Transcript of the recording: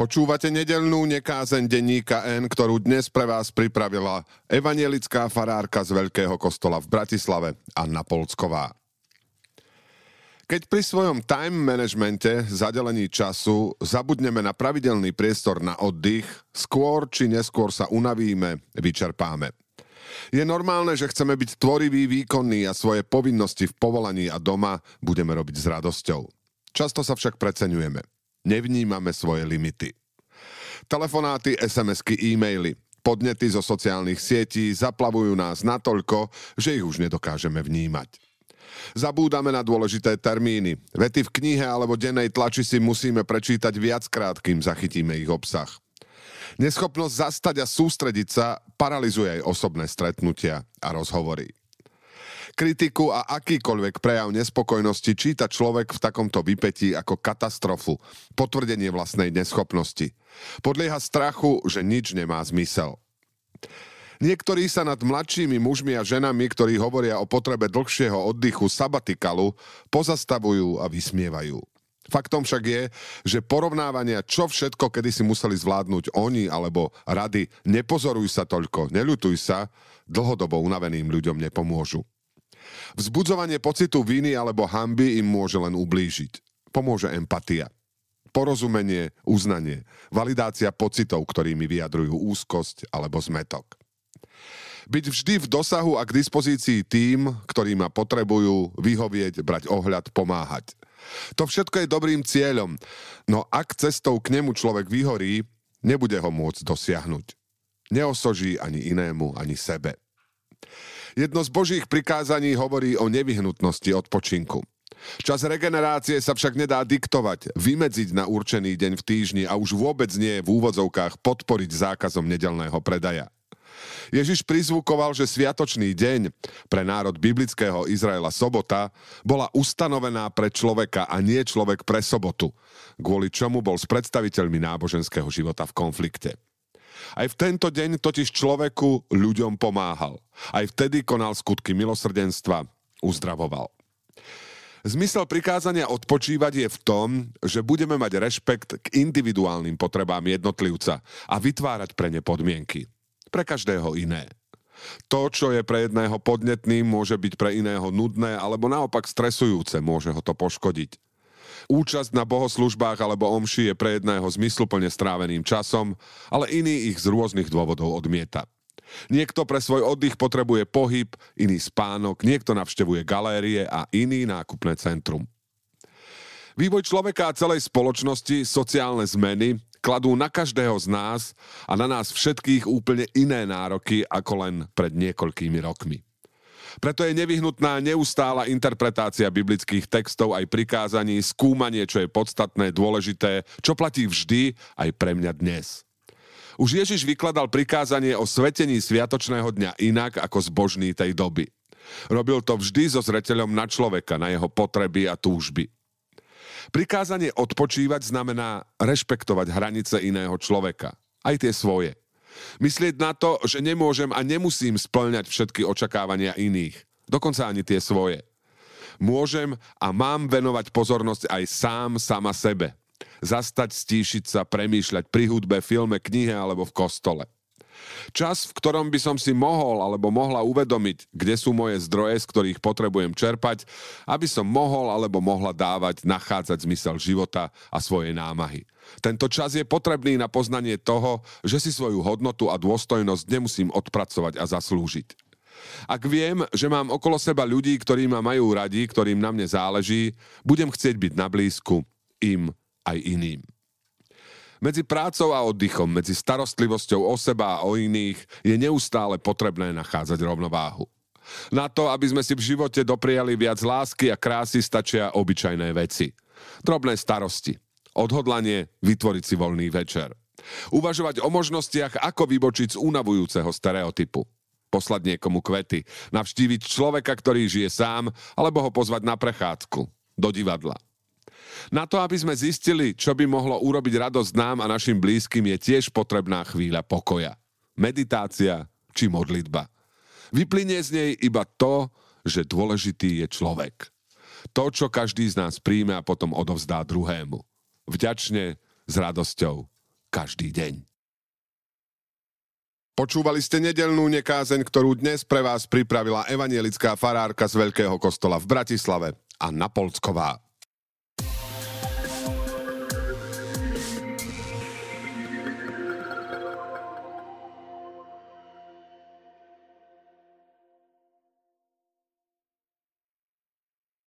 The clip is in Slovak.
Počúvate nedelnú nekázeň denníka N, ktorú dnes pre vás pripravila evanielická farárka z Veľkého kostola v Bratislave, Anna Polcková. Keď pri svojom time managemente, zadelení času, zabudneme na pravidelný priestor na oddych, skôr či neskôr sa unavíme, vyčerpáme. Je normálne, že chceme byť tvoriví, výkonní a svoje povinnosti v povolaní a doma budeme robiť s radosťou. Často sa však preceňujeme. Nevnímame svoje limity. Telefonáty, SMS-ky, e-maily, podnety zo sociálnych sietí zaplavujú nás natoľko, že ich už nedokážeme vnímať. Zabúdame na dôležité termíny. Vety v knihe alebo dennej tlači si musíme prečítať viackrát, kým zachytíme ich obsah. Neschopnosť zastať a sústrediť sa paralizuje aj osobné stretnutia a rozhovory. Kritiku a akýkoľvek prejav nespokojnosti číta človek v takomto vypetí ako katastrofu, potvrdenie vlastnej neschopnosti. Podlieha strachu, že nič nemá zmysel. Niektorí sa nad mladšími mužmi a ženami, ktorí hovoria o potrebe dlhšieho oddychu sabatikalu, pozastavujú a vysmievajú. Faktom však je, že porovnávania, čo všetko kedy si museli zvládnuť oni alebo rady, nepozoruj sa toľko, neľutuj sa, dlhodobo unaveným ľuďom nepomôžu. Vzbudzovanie pocitu viny alebo hamby im môže len ublížiť. Pomôže empatia. Porozumenie, uznanie, validácia pocitov, ktorými vyjadrujú úzkosť alebo zmetok. Byť vždy v dosahu a k dispozícii tým, ktorí ma potrebujú, vyhovieť, brať ohľad, pomáhať. To všetko je dobrým cieľom, no ak cestou k nemu človek vyhorí, nebude ho môcť dosiahnuť. Neosoží ani inému, ani sebe. Jedno z Božích prikázaní hovorí o nevyhnutnosti odpočinku. Čas regenerácie sa však nedá diktovať, vymedziť na určený deň v týždni a už vôbec nie v úvodzovkách podporiť zákazom nedelného predaja. Ježiš prizvukoval, že sviatočný deň pre národ biblického Izraela sobota bola ustanovená pre človeka a nie človek pre sobotu, kvôli čomu bol s predstaviteľmi náboženského života v konflikte. Aj v tento deň totiž človeku ľuďom pomáhal. Aj vtedy konal skutky milosrdenstva, uzdravoval. Zmysel prikázania odpočívať je v tom, že budeme mať rešpekt k individuálnym potrebám jednotlivca a vytvárať pre ne podmienky. Pre každého iné. To, čo je pre jedného podnetným, môže byť pre iného nudné alebo naopak stresujúce, môže ho to poškodiť. Účasť na bohoslužbách alebo omši je pre jedného zmysluplne stráveným časom, ale iný ich z rôznych dôvodov odmieta. Niekto pre svoj oddych potrebuje pohyb, iný spánok, niekto navštevuje galérie a iný nákupné centrum. Vývoj človeka a celej spoločnosti, sociálne zmeny kladú na každého z nás a na nás všetkých úplne iné nároky ako len pred niekoľkými rokmi. Preto je nevyhnutná neustála interpretácia biblických textov aj prikázaní, skúmanie, čo je podstatné, dôležité, čo platí vždy aj pre mňa dnes. Už Ježiš vykladal prikázanie o svetení sviatočného dňa inak ako zbožný tej doby. Robil to vždy so zreteľom na človeka, na jeho potreby a túžby. Prikázanie odpočívať znamená rešpektovať hranice iného človeka, aj tie svoje. Myslieť na to, že nemôžem a nemusím splňať všetky očakávania iných, dokonca ani tie svoje. Môžem a mám venovať pozornosť aj sám, sama sebe. Zastať, stíšiť sa, premýšľať pri hudbe, filme, knihe alebo v kostole. Čas, v ktorom by som si mohol alebo mohla uvedomiť, kde sú moje zdroje, z ktorých potrebujem čerpať, aby som mohol alebo mohla dávať, nachádzať zmysel života a svoje námahy. Tento čas je potrebný na poznanie toho, že si svoju hodnotu a dôstojnosť nemusím odpracovať a zaslúžiť. Ak viem, že mám okolo seba ľudí, ktorí ma majú radi, ktorým na mne záleží, budem chcieť byť na blízku im aj iným. Medzi prácou a oddychom, medzi starostlivosťou o seba a o iných je neustále potrebné nachádzať rovnováhu. Na to, aby sme si v živote dopriali viac lásky a krásy, stačia obyčajné veci. Drobné starosti, Odhodlanie vytvoriť si voľný večer. Uvažovať o možnostiach, ako vybočiť z unavujúceho stereotypu. Poslať niekomu kvety, navštíviť človeka, ktorý žije sám, alebo ho pozvať na prechádzku, do divadla. Na to, aby sme zistili, čo by mohlo urobiť radosť nám a našim blízkym, je tiež potrebná chvíľa pokoja. Meditácia či modlitba. Vyplynie z nej iba to, že dôležitý je človek. To, čo každý z nás príjme a potom odovzdá druhému vďačne, s radosťou každý deň. Počúvali ste nedelnú nekázeň, ktorú dnes pre vás pripravila evanielická farárka z Veľkého kostola v Bratislave, Anna Polcková.